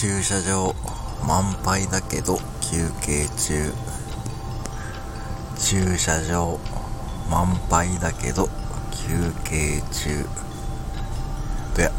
駐車場満杯だけど休憩中。駐車場満杯だけど休憩中。どや